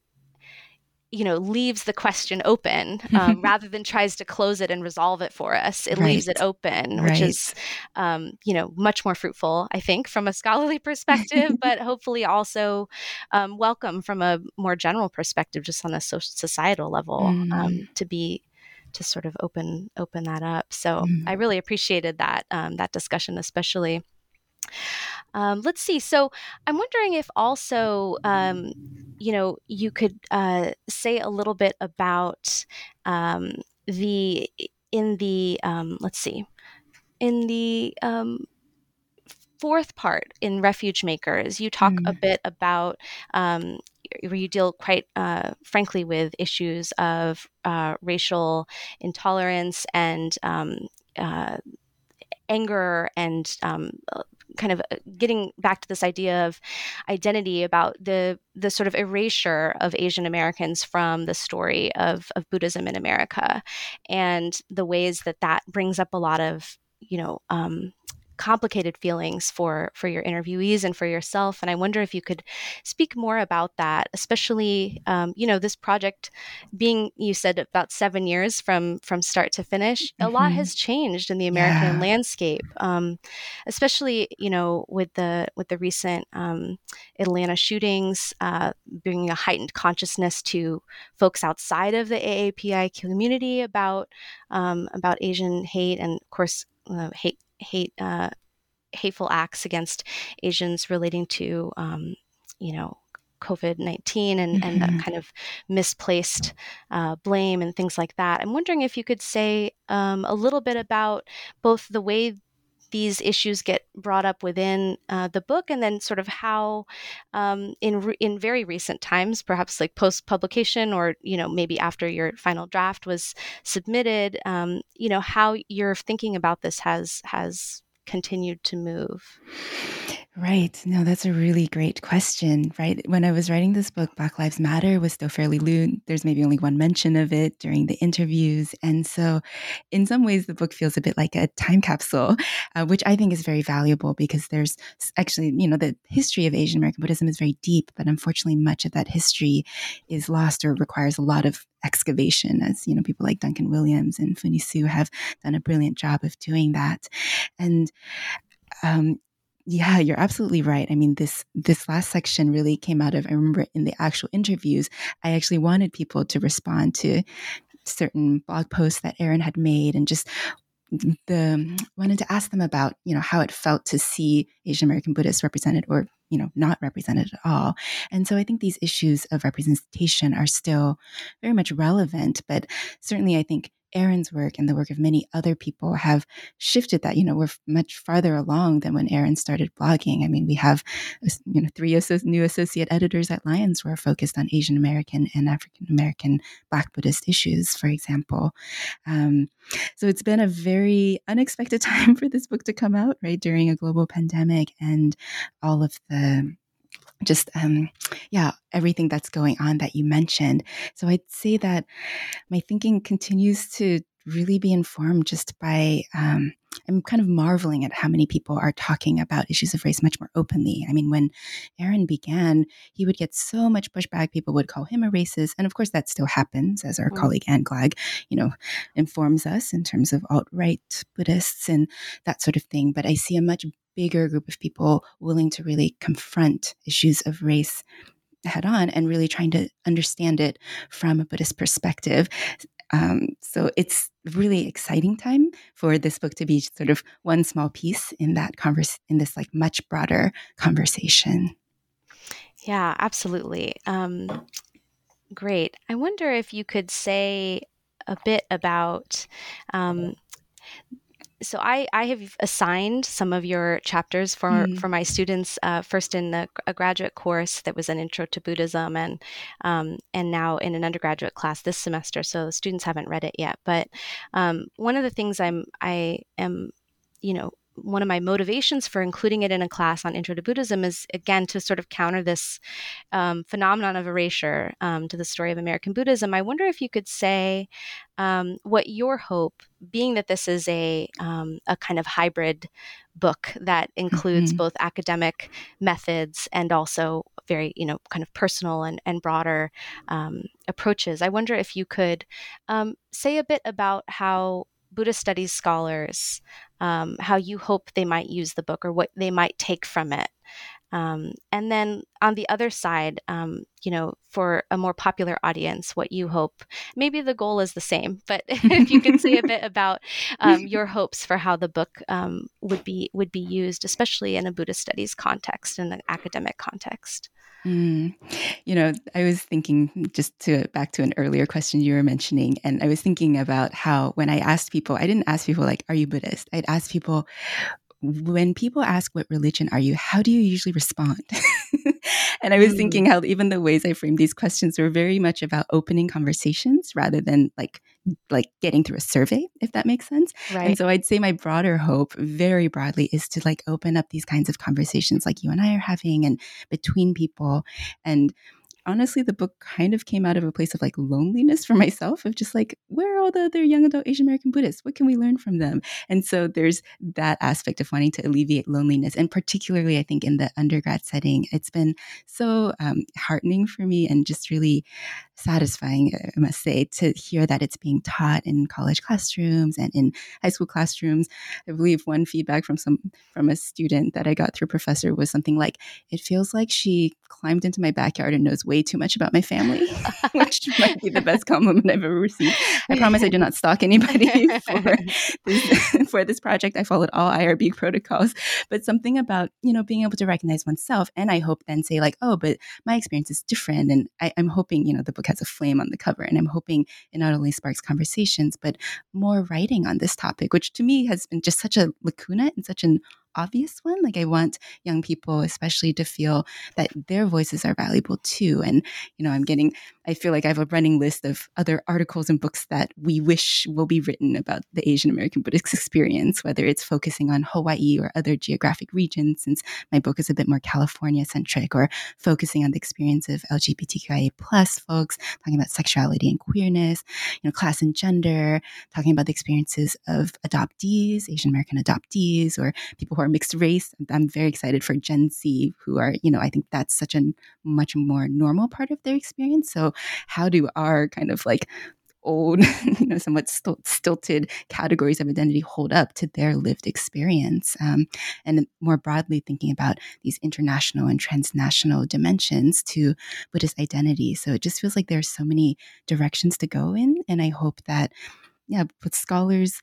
you know leaves the question open um, rather than tries to close it and resolve it for us it right. leaves it open which is um, you know much more fruitful i think from a scholarly perspective but hopefully also um, welcome from a more general perspective just on a social, societal level um, mm. to be to sort of open open that up so mm. i really appreciated that um, that discussion especially um, let's see. So I'm wondering if also, um, you know, you could uh, say a little bit about um, the in the um, let's see, in the um, fourth part in Refuge Makers, you talk mm. a bit about um, where you deal quite uh, frankly with issues of uh, racial intolerance and um, uh, anger and um, kind of uh, getting back to this idea of identity about the the sort of erasure of Asian Americans from the story of, of Buddhism in America. And the ways that that brings up a lot of you know um, complicated feelings for for your interviewees and for yourself and i wonder if you could speak more about that especially um, you know this project being you said about seven years from from start to finish mm-hmm. a lot mm-hmm. has changed in the american yeah. landscape um, especially you know with the with the recent um, atlanta shootings uh, bringing a heightened consciousness to folks outside of the aapi community about um, about asian hate and of course uh, hate hate uh, hateful acts against Asians relating to um, you know COVID 19 and, mm-hmm. and that kind of misplaced uh, blame and things like that. I'm wondering if you could say um, a little bit about both the way these issues get brought up within uh, the book, and then sort of how, um, in re- in very recent times, perhaps like post publication, or you know maybe after your final draft was submitted, um, you know how your thinking about this has has continued to move. Right. No, that's a really great question. Right. When I was writing this book, Black Lives Matter was still fairly new. There's maybe only one mention of it during the interviews. And so, in some ways, the book feels a bit like a time capsule, uh, which I think is very valuable because there's actually, you know, the history of Asian American Buddhism is very deep, but unfortunately, much of that history is lost or requires a lot of excavation, as, you know, people like Duncan Williams and Fu Su have done a brilliant job of doing that. And um, yeah, you're absolutely right. I mean, this this last section really came out of. I remember in the actual interviews, I actually wanted people to respond to certain blog posts that Aaron had made, and just the wanted to ask them about you know how it felt to see Asian American Buddhists represented or you know not represented at all. And so I think these issues of representation are still very much relevant, but certainly I think Aaron's work and the work of many other people have shifted that. You know, we're much farther along than when Aaron started blogging. I mean, we have, you know, three new associate editors at Lions who are focused on Asian American and African American Black Buddhist issues, for example. Um, so it's been a very unexpected time for this book to come out, right, during a global pandemic and all of the just um, yeah everything that's going on that you mentioned. So i'd say that my thinking continues to really be informed just by um, i'm kind of marveling at how many people are talking about issues of race much more openly i mean when aaron began he would get so much pushback people would call him a racist and of course that still happens as our mm-hmm. colleague Ann Gleig you know informs us in terms of alt-right buddhists and that sort of thing but i see a much bigger group of people willing to really confront issues of race head on and really trying to understand it from a Buddhist perspective. Um, so it's really exciting time for this book to be sort of one small piece in that converse in this like much broader conversation. Yeah, absolutely. Um, great. I wonder if you could say a bit about um, so I, I have assigned some of your chapters for, mm. for my students uh, first in the, a graduate course that was an intro to Buddhism and um, and now in an undergraduate class this semester so the students haven't read it yet but um, one of the things I'm I am you know one of my motivations for including it in a class on Intro to Buddhism is again to sort of counter this um, phenomenon of erasure um, to the story of American Buddhism. I wonder if you could say um, what your hope, being that this is a um, a kind of hybrid book that includes mm-hmm. both academic methods and also very you know kind of personal and, and broader um, approaches. I wonder if you could um, say a bit about how Buddhist studies scholars um, how you hope they might use the book or what they might take from it. Um, and then on the other side, um, you know, for a more popular audience, what you hope, maybe the goal is the same, but if you could say a bit about um, your hopes for how the book um, would be would be used, especially in a Buddhist studies context, in an academic context. Mm. You know, I was thinking just to back to an earlier question you were mentioning, and I was thinking about how when I asked people, I didn't ask people like, "Are you Buddhist?" I'd ask people, when people ask what religion are you, how do you usually respond? and I was mm. thinking how even the ways I framed these questions were very much about opening conversations rather than like like getting through a survey, if that makes sense. Right. And so I'd say my broader hope, very broadly, is to like open up these kinds of conversations like you and I are having and between people and honestly, the book kind of came out of a place of like loneliness for myself of just like, where are all the other young adult Asian American Buddhists? What can we learn from them? And so there's that aspect of wanting to alleviate loneliness. And particularly, I think in the undergrad setting, it's been so um, heartening for me and just really satisfying, I must say, to hear that it's being taught in college classrooms and in high school classrooms. I believe one feedback from some from a student that I got through professor was something like, "It feels like she climbed into my backyard and knows way too much about my family," which might be the best compliment I've ever received. I promise I do not stalk anybody for this, for this project. I followed all IRB protocols, but something about you know being able to recognize oneself, and I hope then say like, "Oh, but my experience is different," and I, I'm hoping you know the book has a flame on the cover. And I'm hoping it not only sparks conversations, but more writing on this topic, which to me has been just such a lacuna and such an obvious one. Like I want young people, especially, to feel that their voices are valuable too. And, you know, I'm getting, I feel like I have a running list of other articles and books that we wish will be written about the Asian American Buddhist experience, whether it's focusing on Hawaii or other geographic regions, since my book is a bit more California centric, or focusing on the experience of LGBTQIA plus folks, talking about sexuality and queerness, you know, class and gender, talking about the experiences of adoptees, Asian American adoptees, or people are mixed race. I'm very excited for Gen Z, who are, you know, I think that's such a much more normal part of their experience. So, how do our kind of like old, you know, somewhat stilted categories of identity hold up to their lived experience. Um, and more broadly, thinking about these international and transnational dimensions to Buddhist identity. So it just feels like there are so many directions to go in. And I hope that, yeah, with scholars,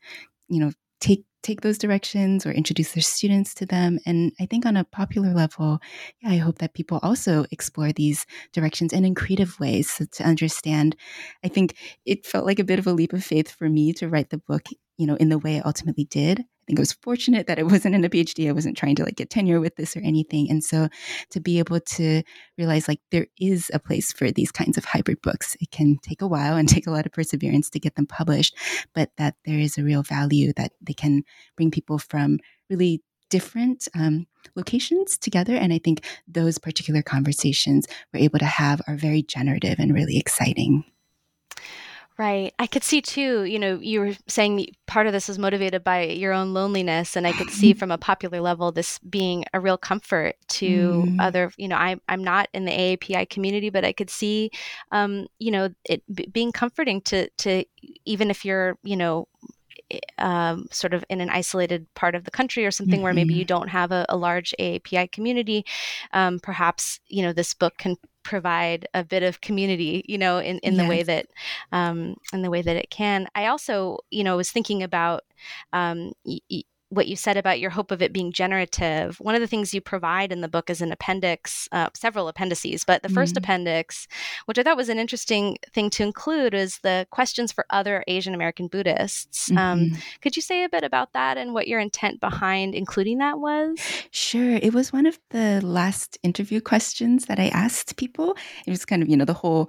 you know, take take those directions or introduce their students to them. And I think on a popular level, yeah, I hope that people also explore these directions and in creative ways so to understand. I think it felt like a bit of a leap of faith for me to write the book, you know, in the way I ultimately did think I was fortunate that it wasn't in a PhD. I wasn't trying to like get tenure with this or anything. And so to be able to realize like there is a place for these kinds of hybrid books. It can take a while and take a lot of perseverance to get them published, but that there is a real value that they can bring people from really different um, locations together. And I think those particular conversations we're able to have are very generative and really exciting. Right. I could see too, you know, you were saying part of this is motivated by your own loneliness. And I could see from a popular level this being a real comfort to mm. other, you know, I, I'm not in the AAPI community, but I could see, um, you know, it b- being comforting to, to even if you're, you know, um, sort of in an isolated part of the country or something mm-hmm. where maybe mm-hmm. you don't have a, a large AAPI community, um, perhaps you know this book can provide a bit of community you know in, in yes. the way that um, in the way that it can i also you know was thinking about um, y- what you said about your hope of it being generative. One of the things you provide in the book is an appendix, uh, several appendices, but the 1st mm-hmm. appendix, which I thought was an interesting thing to include, is the questions for other Asian American Buddhists. Um, mm-hmm. Um, could you say a bit about that and what your intent behind including that was? Sure. It was one of the last interview questions that I asked people. It was kind of, you know, the whole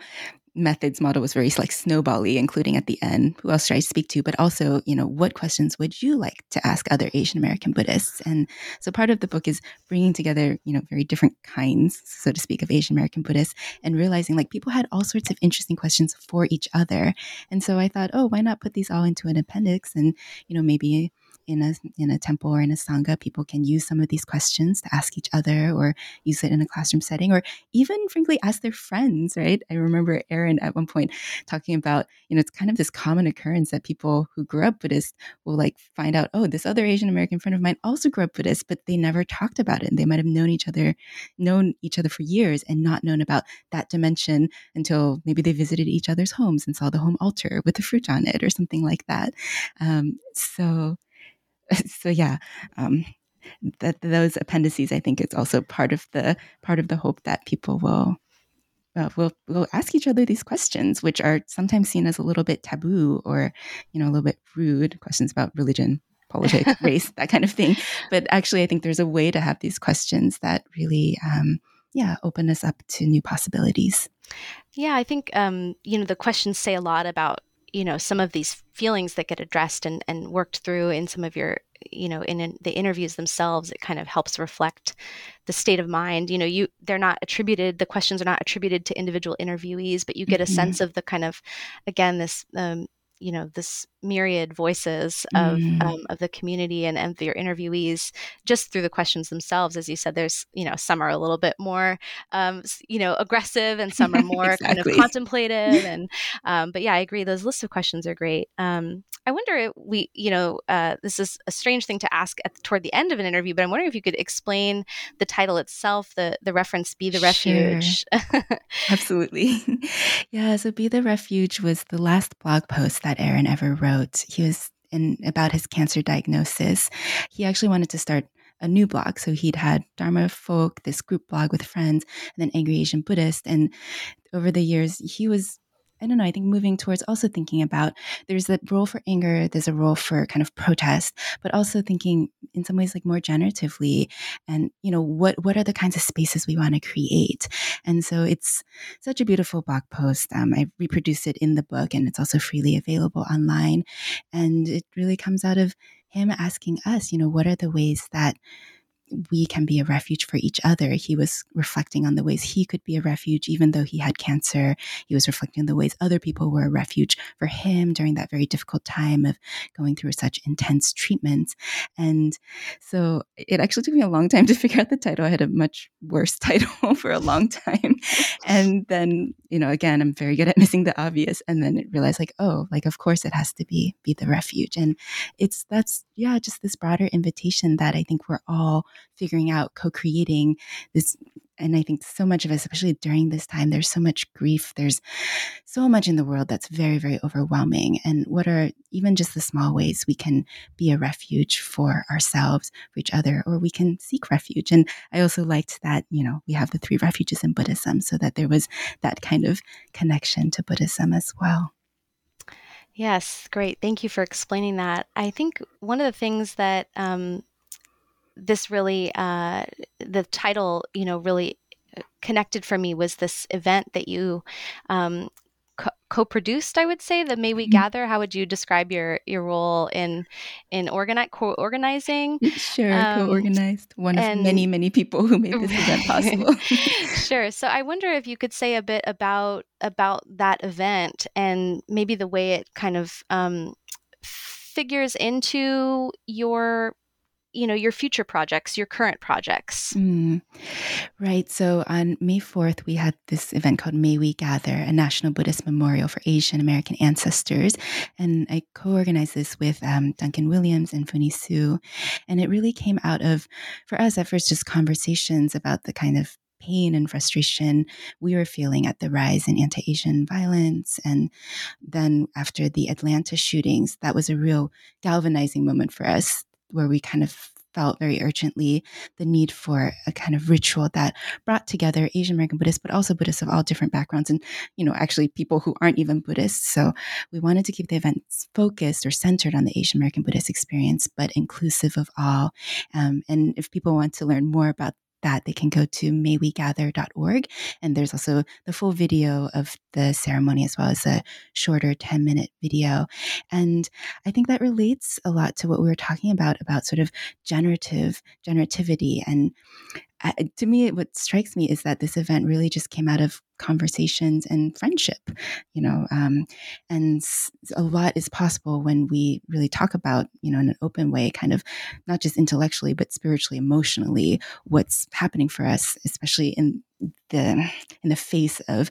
methods model was very like snowbally, including at the end, who else should I speak to? But also, you know, what questions would you like to ask other Asian American Buddhists? And so part of the book is bringing together, you know, very different kinds, so to speak, of Asian American Buddhists and realizing like people had all sorts of interesting questions for each other. And so I thought, oh, why not put these all into an appendix and, you know, maybe in a in a temple or in a sangha, people can use some of these questions to ask each other, or use it in a classroom setting, or even frankly ask their friends. Right? I remember Aaron at one point talking about you know it's kind of this common occurrence that people who grew up Buddhist will like find out, oh, this other Asian American friend of mine also grew up Buddhist, but they never talked about it, and they might have known each other, known each other for years, and not known about that dimension until maybe they visited each other's homes and saw the home altar with the fruit on it or something like that. Um, so so yeah, um, that those appendices, I think, it's also part of the part of the hope that people will uh, will will ask each other these questions, which are sometimes seen as a little bit taboo or you know a little bit rude questions about religion, politics, race, that kind of thing. But actually, I think there's a way to have these questions that really, um, yeah, open us up to new possibilities. Yeah, I think um, you know the questions say a lot about you know some of these feelings that get addressed and, and worked through in some of your you know in, in, the interviews themselves it kind of helps reflect the state of mind you know you they're not attributed the questions are not attributed to individual interviewees but you get mm-hmm. a sense of the kind of again this um, you know this myriad voices of mm. um, of the community and, and your interviewees just through the questions themselves as you said there's you know some are a little bit more um, you know aggressive and some are more exactly. kind of contemplative and um, but yeah i agree those lists of questions are great um, i wonder if we you know uh, this is a strange thing to ask at, toward the end of an interview but i'm wondering if you could explain the title itself the the reference be the refuge sure. absolutely yeah so be the refuge was the last blog post that aaron ever wrote. He was in about his cancer diagnosis. He actually wanted to start a new blog. So he'd had Dharma Folk, this group blog with friends, and then Angry Asian Buddhist. And over the years, he was I don't know, I think moving towards also thinking about there's a role for anger, there's a role for kind of protest, but also thinking in some ways like more generatively and, you know, what what are the kinds of spaces we want to create? And so it's such a beautiful blog post. Um, I reproduced it in the book and it's also freely available online. And it really comes out of him asking us, you know, what are the ways that we can be a refuge for each other. He was reflecting on the ways he could be a refuge, even though he had cancer. He was reflecting on the ways other people were a refuge for him during that very difficult time of going through such intense treatments. And so it actually took me a long time to figure out the title. I had a much worse title for a long time. And then, you know, again, I'm very good at missing the obvious. And then it realized like, oh, like, of course it has to be, be the refuge. And it's, that's, yeah, just this broader invitation that I think we're all figuring out, co creating this. And I think so much of us, especially during this time, there's so much grief. There's so much in the world that's very, very overwhelming. And what are even just the small ways we can be a refuge for ourselves, for each other, or we can seek refuge? And I also liked that, you know, we have the three refuges in Buddhism, so that there was that kind of connection to Buddhism as well. Yes, great. Thank you for explaining that. I think one of the things that um, this really uh, the title you know really uh, connected for me was this event that you um, co-produced i would say the may we mm-hmm. gather. How would you describe your your role in in co-organizing? Sure um, co-organized. One and, of many many people who made this event possible. Sure. So i wonder if you could say a bit about about that event and maybe the way it kind of um, figures into your you know, your future projects, your current projects. Mm, right. So on May 4th, we had this event called May We Gather, a National Buddhist Memorial for Asian American Ancestors. And I co organized this with um, Duncan Williams and Funie Hsu. And it really came out of, for us at first, just conversations about the kind of pain and frustration we were feeling at the rise in anti Asian violence. And then after the Atlanta shootings, that was a real galvanizing moment for us where we kind of felt very urgently the need for a kind of ritual that brought together Asian American Buddhists, but also Buddhists of all different backgrounds and, you know, actually people who aren't even Buddhists. So we wanted to keep the events focused or centered on the Asian American Buddhist experience, but inclusive of all. Um, and if people want to learn more about that, they can go to maywegather.org. And there's also the full video of the ceremony as well as a shorter 10 minute video. And I think that relates a lot to what we were talking about, about sort of generative, generativity and to me, what strikes me is that this event really just came out of conversations and friendship, you know, um, and a lot is possible when we really talk about, you know, in an open way, kind of not just intellectually but spiritually, emotionally, what's happening for us, especially in the in the face of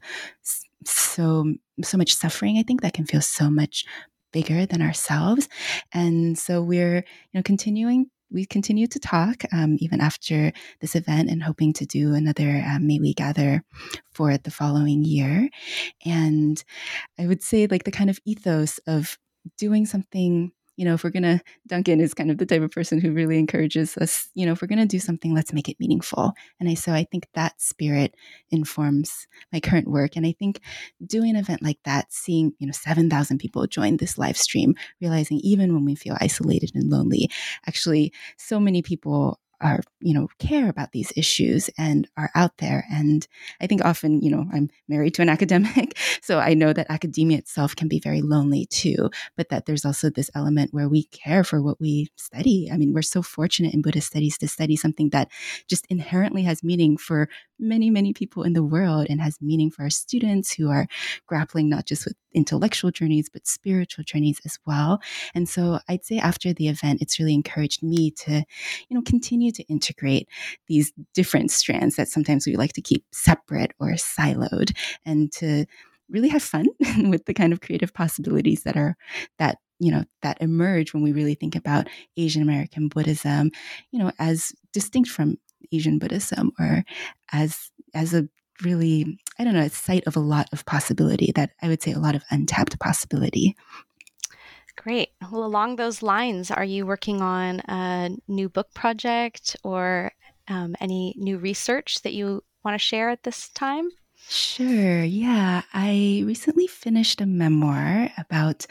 so so much suffering. I think that can feel so much bigger than ourselves, and so we're you know continuing we continue to talk um, even after this event and hoping to do another um, May We Gather for the following year. And I would say, like, the kind of ethos of doing something you know, if we're going to, Duncan is kind of the type of person who really encourages us, you know, if we're going to do something, let's make it meaningful. And I, so I think that spirit informs my current work. And I think doing an event like that, seeing, you know, 7,000 people join this live stream, realizing even when we feel isolated and lonely, actually so many people are you know care about these issues and are out there. And i think often you know i'm married to an academic so i know that academia itself can be very lonely too but that there's also this element where we care for what we study. I mean we're so fortunate in buddhist studies to study something that just inherently has meaning for many many people in the world and has meaning for our students who are grappling not just with intellectual journeys but spiritual journeys as well. And so i'd say after the event it's really encouraged me to you know continue to integrate these different strands that sometimes we like to keep separate or siloed and to really have fun with the kind of creative possibilities that are that you know that emerge when we really think about asian american buddhism you know as distinct from asian buddhism or as as a really i don't know a site of a lot of possibility that i would say a lot of untapped possibility Great. Well, along those lines, are you working on a new book project or um, any new research that you want to share at this time? Sure. Yeah. I recently finished a memoir about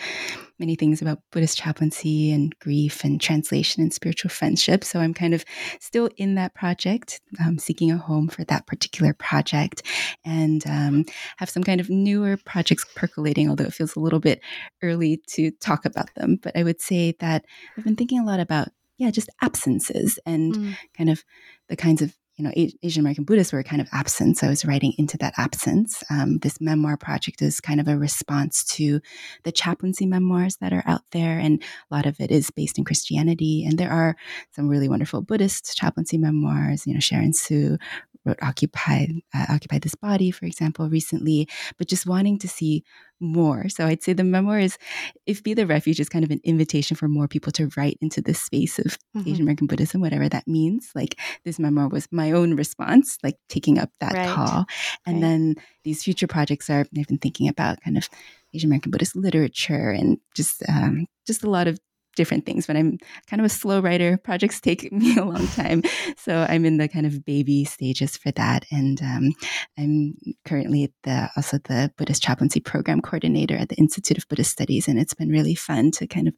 many things about Buddhist chaplaincy and grief and translation and spiritual friendship. So I'm kind of still in that project, um, seeking a home for that particular project, and um, have some kind of newer projects percolating, although it feels a little bit early to talk about them. But I would say that I've been thinking a lot about yeah, just absences and mm. kind of the kinds of you know, Asian American Buddhists were kind of absent. So I was writing into that absence. Um, this memoir project is kind of a response to the chaplaincy memoirs that are out there. And a lot of it is based in Christianity. And there are some really wonderful Buddhist chaplaincy memoirs. You know, Sharon Suh wrote Occupy, uh, Occupy This Body, for example, recently, but just wanting to see more. So I'd say the memoir is If Be the Refuge is kind of an invitation for more people to write into this space of mm-hmm. Asian American Buddhism, whatever that means. Like this memoir was my own response, like taking up that right. call. And right. then these future projects are, I've been thinking about kind of Asian American Buddhist literature and just um, just a lot of different things, but I'm kind of a slow writer. Projects take me a long time. So I'm in the kind of baby stages for that. And um, I'm currently the also the Buddhist chaplaincy program coordinator at the Institute of Buddhist Studies. And it's been really fun to kind of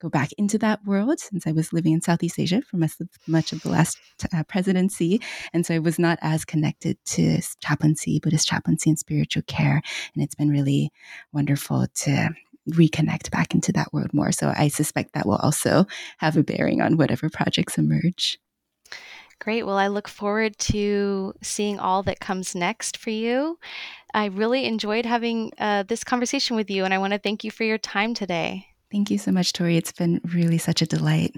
go back into that world since I was living in Southeast Asia for much of, much of the last uh, presidency. And so I was not as connected to chaplaincy, Buddhist chaplaincy, and spiritual care. And it's been really wonderful to reconnect back into that world more. So I suspect that will also have a bearing on whatever projects emerge. Great. Well, I look forward to seeing all that comes next for you. I really enjoyed having uh, this conversation with you, and I want to thank you for your time today. Thank you so much, Tori. It's been really such a delight.